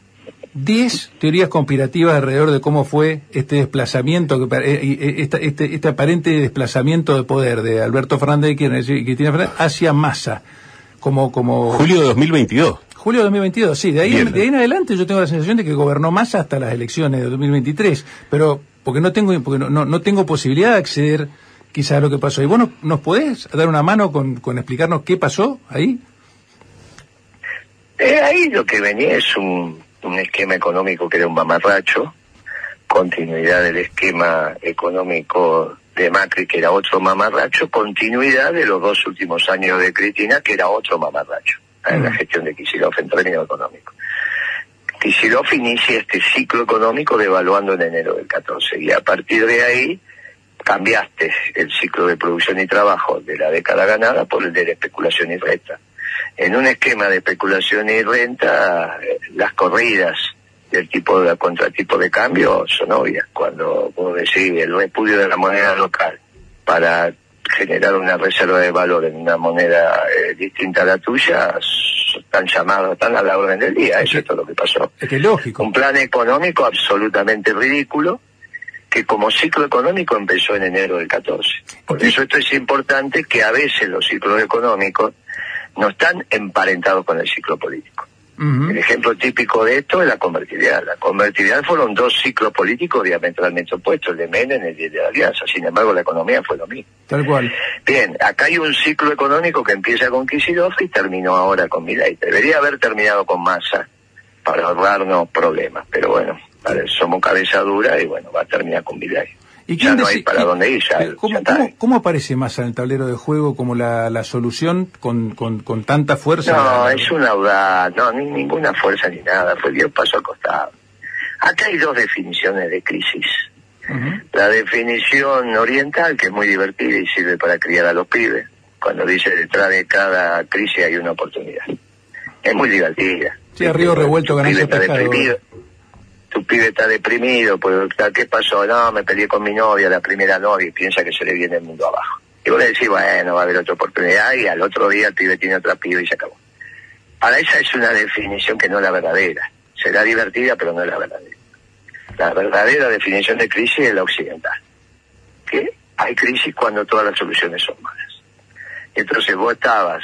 10 teorías conspirativas alrededor de cómo fue este desplazamiento, que, eh, este, este, aparente desplazamiento de poder de Alberto Fernández y Cristina Fernández hacia Massa. Como, como... Julio de 2022. Julio de 2022, sí. De ahí, de ahí en adelante yo tengo la sensación de que gobernó más hasta las elecciones de 2023. Pero porque no tengo, porque no, no, tengo posibilidad de acceder quizás a lo que pasó. ¿Y vos nos, podés dar una mano con, con explicarnos qué pasó ahí? Eh, ahí lo que venía es un, un esquema económico que era un mamarracho, continuidad del esquema económico de Macri, que era otro mamarracho, continuidad de los dos últimos años de Cristina, que era otro mamarracho en la gestión de Kicillof en términos económicos. Kicillof inicia este ciclo económico devaluando en enero del 14 y a partir de ahí cambiaste el ciclo de producción y trabajo de la década ganada por el de la especulación y renta. En un esquema de especulación y renta, las corridas del tipo de contratipo de cambio son obvias. Cuando vos decís el repudio de la moneda local para generar una reserva de valor en una moneda eh, distinta a la tuya, están llamados, están a la orden del día. Eso es todo lo que pasó. Es que lógico. Un plan económico absolutamente ridículo que como ciclo económico empezó en enero del 14. Por eso esto es importante que a veces los ciclos económicos no están emparentados con el ciclo político. El ejemplo típico de esto es la convertibilidad. La convertibilidad fueron dos ciclos políticos diametralmente opuestos, el de Menem y el de la Alianza. Sin embargo, la economía fue lo mismo. Tal cual. Bien, acá hay un ciclo económico que empieza con Kicillof y terminó ahora con Milei. Debería haber terminado con Massa para ahorrarnos problemas, pero bueno, somos cabeza dura y bueno, va a terminar con Milei. ¿Y ya no hay para dónde ir, ya, ¿cómo, aparece más en el tablero de juego como la, la solución con, con, con, tanta fuerza? No, es una audaz, no, ni ninguna fuerza ni nada, fue Dios paso al costado. Acá hay dos definiciones de crisis La definición oriental, que es muy divertida y sirve para criar a los pibes, cuando dice detrás de cada crisis hay una oportunidad. Es muy divertida. Sí, a río revuelto ganancia pescado. Tu pibe está deprimido, pues ¿qué pasó? No, me peleé con mi novia, la primera novia, y piensa que se le viene el mundo abajo. Y vos le decís, bueno, va a haber otra oportunidad, y al otro día el pibe tiene otra pibe y se acabó. Ahora esa es una definición que no es la verdadera. Será divertida, pero no es la verdadera. La verdadera definición de crisis es la occidental. Que hay crisis cuando todas las soluciones son malas. Entonces vos estabas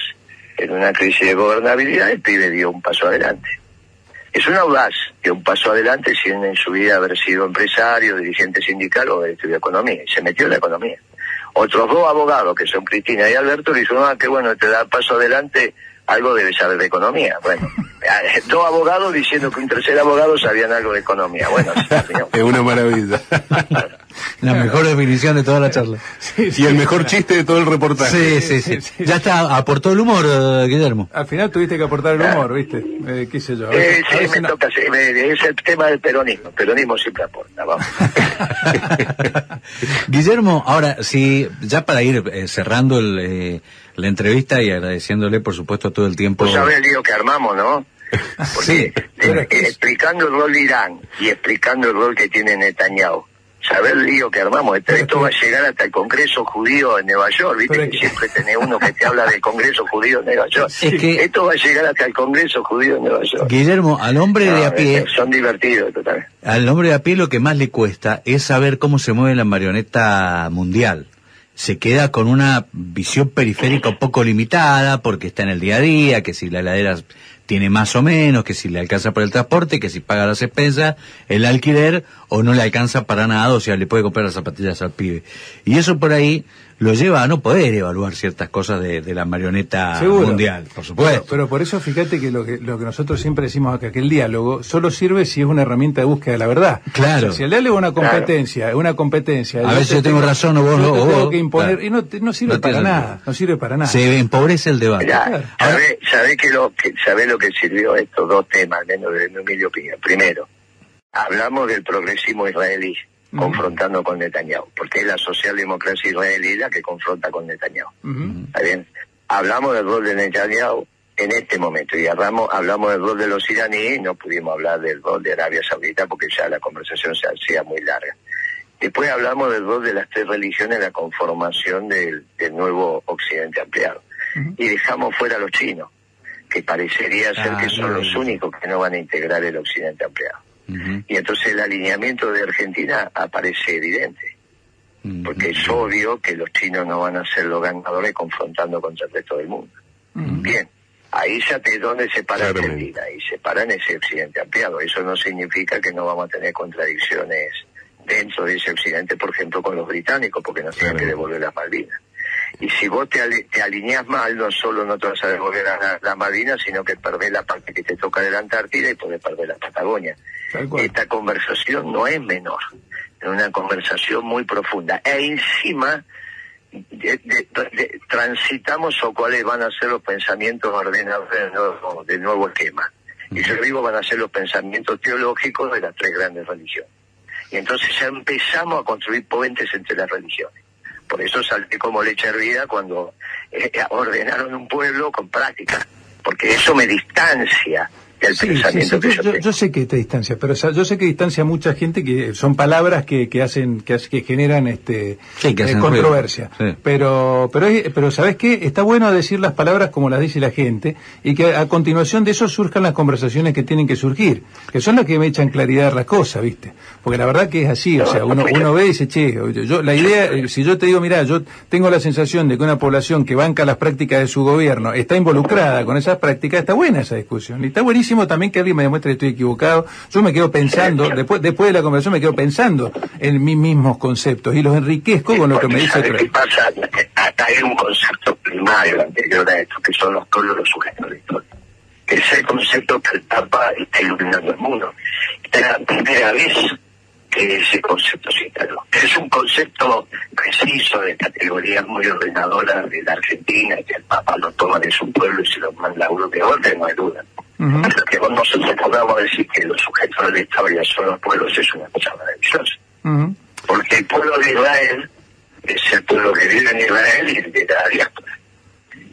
en una crisis de gobernabilidad, el pibe dio un paso adelante. Es un audaz que un paso adelante sin en su vida haber sido empresario, dirigente sindical o estudió economía. Y se metió en la economía. Otros dos abogados, que son Cristina y Alberto, le dijeron, ah, qué bueno, te da paso adelante, algo debe saber de economía. Bueno, dos abogados diciendo que un tercer abogado sabían algo de economía. Bueno. Es una maravilla. La mejor definición de toda la charla. y el mejor chiste de todo el reportaje. Sí, sí, sí. Ya está, aportó el humor, eh, Guillermo. Al final tuviste que aportar el humor, ¿viste? Eh, qué sé yo. a Eh, veces- a sí, veces me no- toca, sí, me- es el tema del peronismo. El peronismo siempre aporta, vamos. Guillermo, ahora, si ya para ir eh, cerrando el, eh, la entrevista y agradeciéndole, por supuesto, todo el tiempo. Vos sabés el lío que armamos, ¿no? Porque Sí, eh, es explicando el rol de Irán y explicando el rol que tiene Netanyahu, ¿sabés el lío que armamos? Esto, va a llegar hasta el Congreso Judío en Nueva York, ¿viste? Que que- siempre tenés uno que te habla del Congreso Judío en Nueva York. Es que- Esto va a llegar hasta el Congreso Judío en Nueva York. Guillermo, al hombre de a pie, son divertidos totalmente. al hombre de a pie lo que más le cuesta es saber cómo se mueve la marioneta mundial. Se queda con una visión periférica un poco limitada porque está en el día a día, que si la heladera tiene más o menos, que si le alcanza para el transporte, que si paga las expensas, el alquiler, o no le alcanza para nada, o sea, le puede comprar las zapatillas al pibe. Y eso por ahí lo lleva a no poder evaluar ciertas cosas de, de la marioneta Seguro. mundial, por supuesto. Pero, pero por eso fíjate que lo, que lo que nosotros siempre decimos acá, que el diálogo solo sirve si es una herramienta de búsqueda de la verdad. Claro. O sea, si el diálogo es una competencia, es una competencia. A veces yo tengo razón o vos no, tengo vos, que imponer, claro. y no, te- no sirve No para sentido. nada, no sirve para nada. Se empobrece el debate. Claro. ¿sabés, sabés que lo, que, sabés lo que sirvió estos dos temas, al menos de mi humilde opinión? Primero, hablamos del progresismo israelí confrontando con Netanyahu, porque es la socialdemocracia israelí la que confronta con Netanyahu. ¿Está bien? Hablamos del rol de Netanyahu en este momento y hablamos, hablamos del rol de los iraníes y no pudimos hablar del rol de Arabia Saudita porque ya la conversación se hacía muy larga. Después hablamos del rol de las tres religiones en la conformación del, del nuevo occidente ampliado. Y dejamos fuera a los chinos, que parecería ser Ah, que son no, los no. únicos que no van a integrar el occidente ampliado. Y entonces el alineamiento de Argentina aparece evidente porque es obvio que los chinos no van a ser los ganadores confrontando contra el resto del mundo. Bien, ahí ya te donde se para Claramente. Argentina, y se para en ese occidente ampliado. Eso no significa que no vamos a tener contradicciones dentro de ese occidente, por ejemplo, con los británicos, porque nos tienen que devolver las Malvinas. Y si vos te, te alineás mal, no solo no te vas a devolver las las Malvinas, sino que perdés la parte que te toca de la Antártida y podés perder la Patagonia. Esta conversación no es menor, es una conversación muy profunda. E encima de- de- de- transitamos o cuáles van a ser los pensamientos ordenados del nuevo, del nuevo esquema. Y yo digo van a ser los pensamientos teológicos de las tres grandes religiones. Y entonces ya empezamos a construir puentes entre las religiones. Por eso salté como leche hervida cuando eh, ordenaron un pueblo con práctica, porque eso me distancia Sí, sí, pensamiento sí, que yo, yo, yo- tengo. yo sé que te distancia, pero o sea, yo sé que distancia a mucha gente que son palabras que, que hacen que, que generan este Sí, que eh, controversia. Pero pero es- pero sabes qué está bueno decir las palabras como las dice la gente y que a continuación de eso surjan las conversaciones que tienen que surgir, que son las que me echan claridad las cosas, ¿viste? Porque la verdad que es así, o sea, uno uno ve y dice, "Che, yo, yo- la idea eh, si yo te digo, mira, yo tengo la sensación de que una población que banca las prácticas de su gobierno está involucrada con esas prácticas, está buena esa discusión. Y está buenísimo también que alguien me demuestre que estoy equivocado. Yo me quedo pensando, después, después de la conversación me quedo pensando en mis mismos conceptos y los enriquezco con lo que me dice ¿sabe otro. qué pasa? Acá hay un concepto primario anterior a esto, que son los pueblos los sujetos de historia. Es el concepto que el Papa está iluminando el mundo. Es la primera vez que ese concepto se instaló. Es un concepto preciso de categorías muy ordenadoras de la Argentina, que el Papa lo toma de su pueblo y se lo manda a uno de orden, no hay duda. Ujú. Pero que vos nosotros podamos decir que los sujetos de la historia son los pueblos es una cosa maravillosa. Ujú. Porque el pueblo de Israel es el pueblo que vive en Israel y de la diáspora.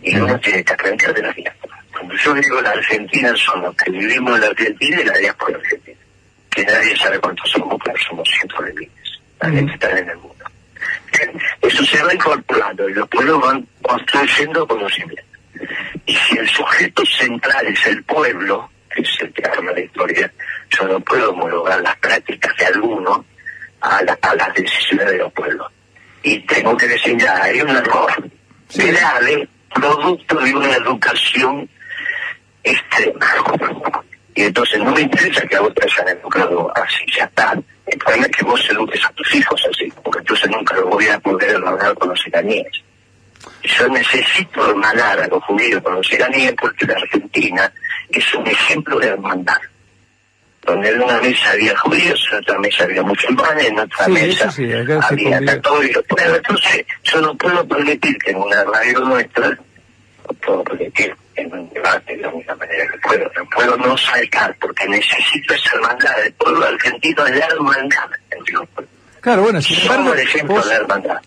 Y uno tiene que aprender de la diáspora. Cuando yo digo la Argentina son los que vivimos en la Argentina y la diáspora argentina. Que nadie sabe cuántos somos, pero somos cientos de miles. La gente está en el mundo. Eso se va incorporando y los pueblos van construyendo conocimiento. Y si el sujeto central es el pueblo, que es el que arma la historia, yo no puedo homologar las prácticas de alguno a, la- a las decisiones de los pueblos. Y tengo que decir, ya, hay un error grave, producto de una educación extrema. Y entonces no me interesa que a vos te hayan educado así, ya está. El problema es que vos eduques a tus hijos así, porque entonces nunca los voy a poder hermanar con los iraníes. Yo necesito hermanar a los judíos con los iraníes porque la Argentina es un ejemplo de hermandad. Donde en una mesa había judíos, en otra mesa había musulmanes, en otra Sí, mesa sí, había católicos. Pero entonces yo no puedo permitir que en una radio nuestra, no puedo permitir en un debate de la única manera que puedo, no puedo no saltar porque necesito esa hermandad. El pueblo argentino es la hermandad entre los pueblos. Claro, bueno, sin embargo, el ejemplo vos-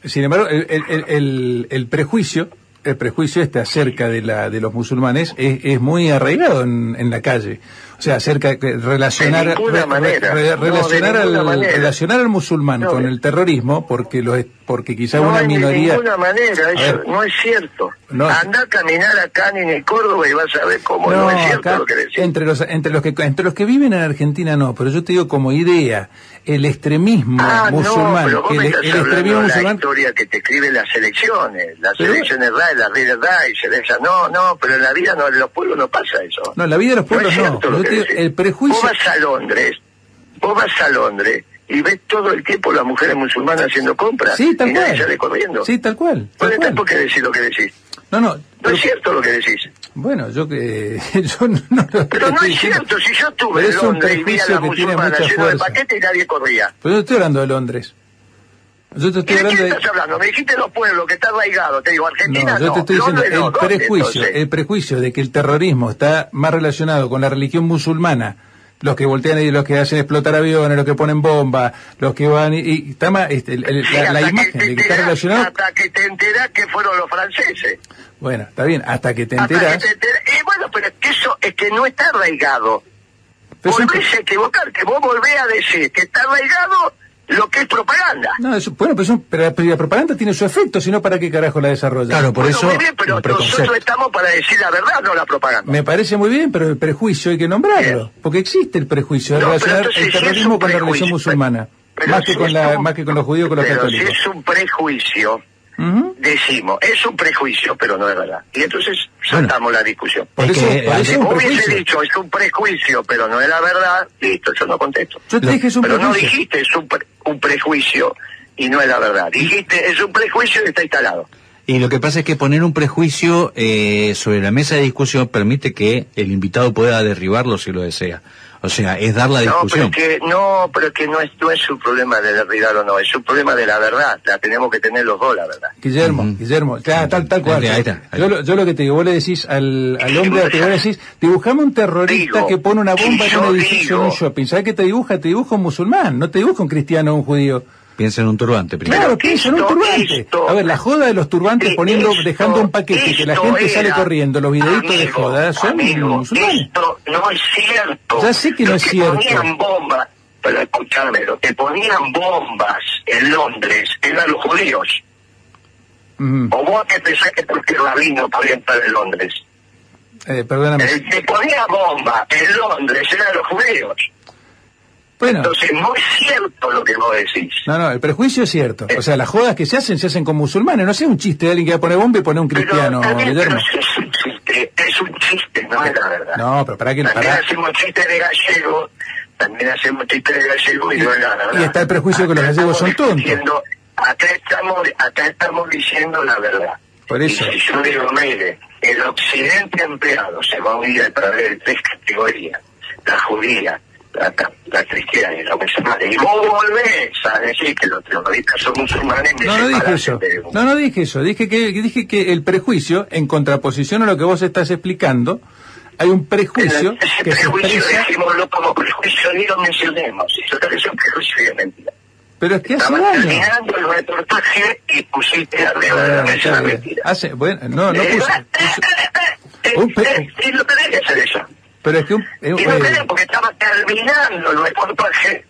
sin embargo, el, el- el- el- el prejuicio, el prejuicio este acerca de la de los musulmanes es, es muy arraigado en, en la calle. O sea, acerca de relacionar manera. No, relacionar ninguna al manera. relacionar al musulmán No, con el terrorismo porque lo es- porque quizá no una hay de minoría ninguna manera, eso no es cierto. No. Anda a caminar acá en el Córdoba y vas a ver cómo no, es cierto acá, lo que decís. entre los entre los que entre los que viven en Argentina no, pero yo te digo como idea, el extremismo Ah, musulmán, no, pero vos el, me estás el hablando extremismo de la musulmán historia que te escriben las elecciones. Las Pero- elecciones RAE, las redes RAE. No, no, pero en la vida no, en los pueblos no pasa eso. No, en la vida de los pueblos no. Digo, el prejuicio- Vos vas a Londres, vos vas a Londres y ves todo el tiempo las mujeres musulmanas haciendo compras. Sí, tal y nadie cual. sale corriendo. Sí, tal cual. ¿Dónde Tal cual. por qué decís lo que decís? No, no. No pero- es cierto lo que decís. bueno, yo que yo no, no lo Pero no es cierto, si yo estuve en es un Londres y vi a prejuicio las que tiene musulmanas lleno de paquetes y nadie corría. Pero yo estoy hablando de Londres. Yo te ¿Y estoy de hablando qué de estás hablando? Me dijiste los pueblos, que está arraigado. Te digo, Argentina No, no. yo te estoy diciendo no. el ¿Dónde, prejuicio, entonces? el prejuicio de que el terrorismo está más relacionado con la religión musulmana, los que voltean y los que hacen explotar aviones, los que ponen bombas, los que van y, y está más, este, el- el- Sí, la, la hasta imagen de que está relacionado. Hasta que te enterás que fueron los franceses. Bueno, está bien, hasta que te Hasta enteras. que te enterás. Y bueno, pero es que eso es que no está arraigado. Pero es un- Volvés a equivocarte. Vos volvés a decir que está arraigado lo que es propaganda. No, eso, bueno, pero, eso- pero la- pero la propaganda tiene su efecto, si no, ¿para qué carajo la desarrolla? Claro, por Bueno, eso muy bien, pero nosotros estamos para decir la verdad, no la propaganda. Me parece muy bien, pero el prejuicio hay que nombrarlo, Bien. porque existe el prejuicio de No, pero relacionar entonces el si terrorismo un con la religión musulmana, pero más que si con es la, un- más que con los judíos con los pero católicos. si es un prejuicio, Decimos, es un prejuicio, pero no es verdad. Y entonces saltamos la discusión. Por Es eso, que, por eso Si vos hubiese dicho es un prejuicio, pero no es la verdad, listo, yo no contesto. Yo te Lo- dije es un Pero no dijiste es un, pre- un prejuicio y no es la verdad. Dijiste es un prejuicio y está instalado. Y lo que pasa es que poner un prejuicio eh, sobre la mesa de discusión permite que el invitado pueda derribarlo si lo desea. O sea, es dar la No, pero discusión. es que no, pero es que no es, no es un problema de derribar o no, es un problema de la verdad. La tenemos que tener los dos, la verdad. Guillermo, Ujú. Guillermo, claro, tal, tal cual. Ahí está, ahí Yo, está. lo, yo lo que te digo, vos le decís al, al hombre que vos le decís, dibujame un terrorista Digo, que pone una bomba en un edificio en un shopping. ¿Sabes qué te dibuja? Te dibuja un musulmán, no te dibuja un cristiano o un judío. Piensa en un turbante primero. Claro, piensa en un esto- turbante. esto- a ver, la joda de los turbantes poniendo, esto- dejando un paquete que la gente sale corriendo, los videitos de joda, son amigo. Esto no es cierto. Ya sé que no Los es cierto. ponían bombas, pero escúchame, los que ponían bombas en Londres eran los judíos. Ujú. ¿O vos que pensás que porque el rabino podía entrar en Londres? Eh, perdóname. El que ponía bomba en Londres eran los judíos. Bueno, Entonces no es cierto lo que vos decís. no, no, el prejuicio es cierto. O sea, las jodas que se hacen, se hacen con musulmanes. No sé un chiste de alguien que va a poner bomba y pone un cristiano, pero, también, pero es un chiste, es un chiste, no es la verdad. No, pero para que También para, hacemos chistes de gallego, también hacemos chistes de gallego y no es la verdad. Y está el prejuicio que los Acá gallegos son tontos. diciendo- acá, estamos, acá estamos diciendo la verdad. Por eso. Y si yo digo, mire, el occidente empleado se va a unir a través de tres categorías, la judía, la, ca- la cristiana y la musulmana, y vos volvés a decir que los terroristas son musulmanes, No, no dije eso. de No, no dije eso. Dije que, dije que el prejuicio, en contraposición a lo que vos estás explicando, hay un prejuicio Ese que se prejuicio, expresa. dejémoslo como prejuicio, ni lo mencionemos. Eso tal vez es un prejuicio y es mentira. Pero es que hace Estaba daño. terminando el reportaje y pusiste arriba de la mesa mentira. Hace, bueno, no, no Eh, puse, eh, puse- eh, Un pe- Y no tenés que hacer eso. Pero es que un, eh, Y no eh, porque estaba terminando el reportaje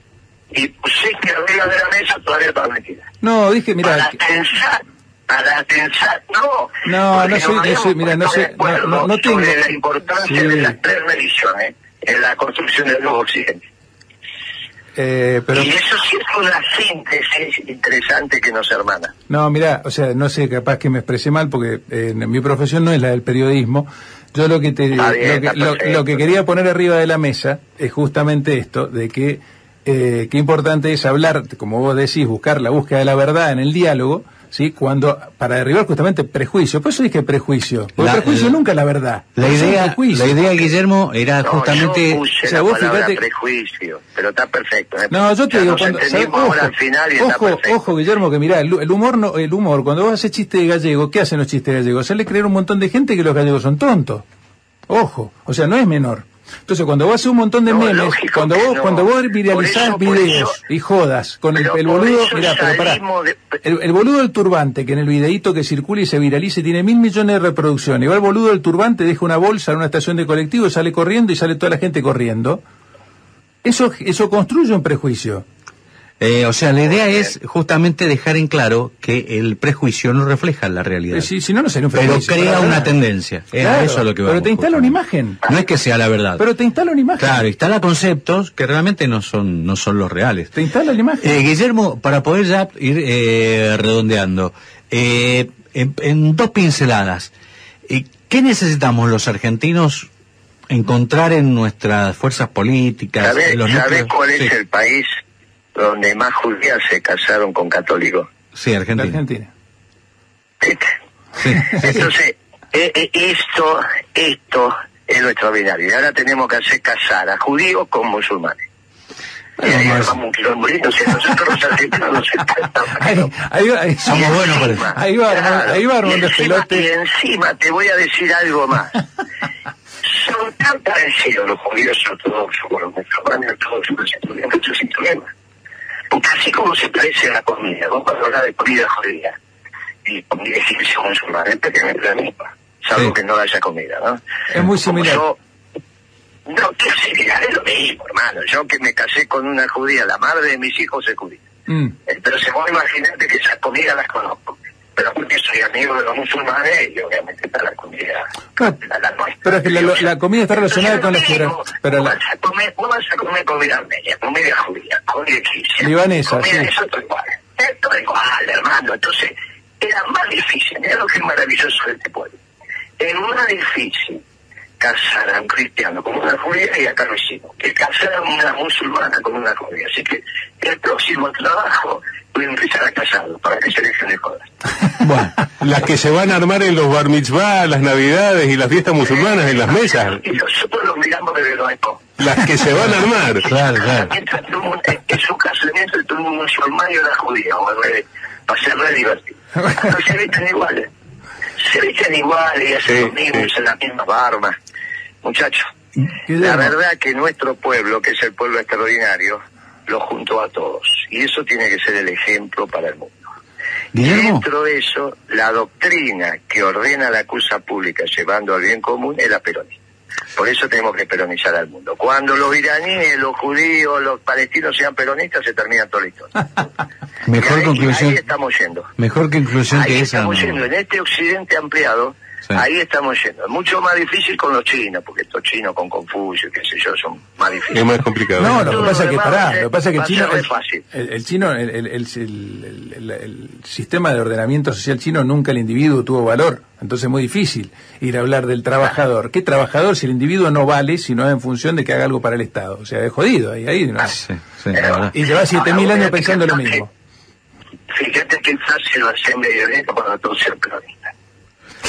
y pusiste arriba de la mesa todavía toda mentira. no, dije, mira, para pensar, para pensar, no. No, no soy- no soy- mira, no soy- no- no tengo- sobre la importancia Sí. de las tres religiones en la construcción del nuevo occidente. eh, pero y eso sí es una síntesis interesante que nos hermana. No, mira, o sea, no sé, capaz que me expresé mal porque eh, mi profesión no es la del periodismo. Yo lo que te bien, lo, que, lo- lo que quería poner arriba de la mesa es justamente esto de que eh, qué importante es hablar, como vos decís, buscar la búsqueda de la verdad en el diálogo, ¿sí? Cuando para derribar justamente prejuicio. Por eso dije prejuicio. Porque La- prejuicio la- nunca es la verdad. La idea, la idea, Guillermo, era No, justamente... yo o sea, la vos fíjate- prejuicio, pero está perfecto. ¿eh? No, yo te Ya digo, cuando, ojo, al final y está ojo, Guillermo, que mira, el, el humor, no, el humor, cuando vos haces chiste de gallego, ¿qué hacen los chistes gallegos? Hacerle creer a un montón de gente que los gallegos son tontos. Ojo, o sea, no es menor. Entonces, cuando vos haces un montón de No, memes, cuando vos, no. cuando vos viralizás eso, videos eso- y jodas con el, el boludo, mirá, pero pará, de- el, el boludo del turbante, que en el videíto que circula y se viraliza y tiene mil millones de reproducciones, igual el boludo del turbante deja una bolsa en una estación de colectivo, sale corriendo y sale toda la gente corriendo. Eso, eso construye un prejuicio. Eh, o sea, la idea es justamente dejar en claro que el prejuicio no refleja la realidad. Eh, Si, si no, no sería un pero prejuicio. crea para una tendencia. Es Claro, eso a lo que pero vamos, te instala una imagen. No es que sea la verdad. Pero te instala una imagen. Claro, instala conceptos que realmente no son, no son los reales. Te instala la imagen. Eh, Guillermo, para poder ya ir eh, redondeando, eh, en, en dos pinceladas, eh, ¿qué necesitamos los argentinos encontrar en nuestras fuerzas políticas? ¿Sabés en los sabés núcleos? cuál es Sí. el país donde más judías se casaron con católicos? Sí, Argentina. Argentina. Sí. Entonces, eh, eh, esto, esto es lo extraordinario. Y ahora tenemos que hacer casar a judíos con musulmanes. Bueno, y ahí vamos un. Entonces nosotros los argentinos nos Ahí, ahí va, ahí, Somos buenos para eso. Ahí va, Armando- ahí va y Armando encima, Espelote. y encima te voy a decir algo más. Son tan parecidos los judíos ortodoxos con los musulmanes ortodoxos que se tuvieron muchos sin así como se parece a la comida, vos cuando hablas de comida judía y comida egipcia musulmana, es prácticamente la misma, salvo Sí. que no haya comida, ¿no? Es muy similar. yo- no, qué similar, es lo mismo, hermano. Yo que me casé con una judía, la madre de mis hijos es judía. Mm. Entonces vos imaginate que esas comidas las conozco. Pero porque soy amigo de los musulmanes y obviamente está la comida, Claro, la, la nuestra. pero es que la- comida está relacionada Entonces, con la pero Vos vas a comer, vos vas a comer comida armenia, comida judía, comida egipcia. Libanesa, comida, sí. Eso es todo igual. Es todo igual, hermano. Entonces era más difícil. Mira lo que es maravilloso de este pueblo. Es más difícil casar a un cristiano con una judía y acá lo hicimos. Que casar a una musulmana con una judía. Así que el próximo trabajo voy a empezar a casarlo para que se dejen de joder. Bueno, Las que se van a armar en los bar mitzvah, las navidades y las fiestas musulmanas en las mesas. Y nosotros lo miramos desde lo eco. Las que se van a armar. claro, claro. Todo es su casamiento entre un musulmán y una judía, o al revés, para ser re divertido. Pero se visten iguales. Se visten iguales y hacen Sí, lo mismo, sí. usan las mismas barbas. Muchachos, la verdad que nuestro pueblo, que es el pueblo extraordinario, lo juntó a todos. Y eso tiene que ser el ejemplo para el mundo. Guillermo, Dentro de eso, la doctrina que ordena la cosa pública llevando al bien común es la peronista. Por eso tenemos que peronizar al mundo. Cuando los iraníes, los judíos, los palestinos sean peronistas, se termina toda la historia. mejor ahí- conclusión, Ahí estamos yendo. mejor conclusión Ahí que esa. estamos no. yendo. En este occidente ampliado, Sí. ahí estamos yendo. Es mucho más difícil con los chinos, porque estos chinos con Confucio, qué sé yo, son más difíciles. Es más complicado. No, lo que pasa es lo que pará, lo que pasa es que el chino, el, fácil. el- el chino, el, el- el- el- el- el sistema de ordenamiento social chino nunca el individuo tuvo valor, entonces es muy difícil ir a hablar del trabajador. ¿Qué trabajador si el individuo no vale, sino es en función de que haga algo para el Estado? O sea, es jodido ahí, ahí no. Ah, sí, sí. Y lleva 7000 Ahora, años pensando lo mismo. Fíjate que fácil va a ser medio lento para todos ser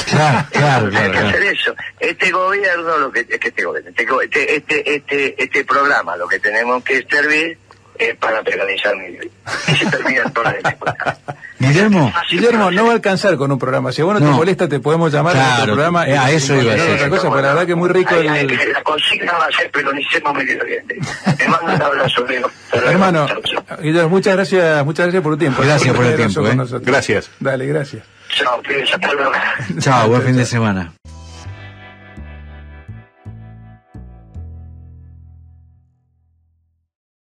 Claro, claro, Hay claro, que hacer eso. Este gobierno, lo que, es que este gobierno, este, go- este, este, este, este programa, lo que tenemos que servir es para peronizar mi vida. Y se termina toda la dificultad. Guillermo. Guillermo, no va a alcanzar con un programa. Si a vos no, te No. molesta, te podemos llamar a Claro, otro programa. eh, a eso iba a Otra decir. cosa, pero la verdad que es muy rico ay, el... La consigna va a ser peronicemos Medio Oriente. Te mando un abrazo, Leo. Hermano. Guillermo, muchas gracias, muchas gracias por tu tiempo. Gracias por el tiempo, eh. Gracias. Dale, gracias. Chao, pibes, hasta luego. Chao, buen fin de semana.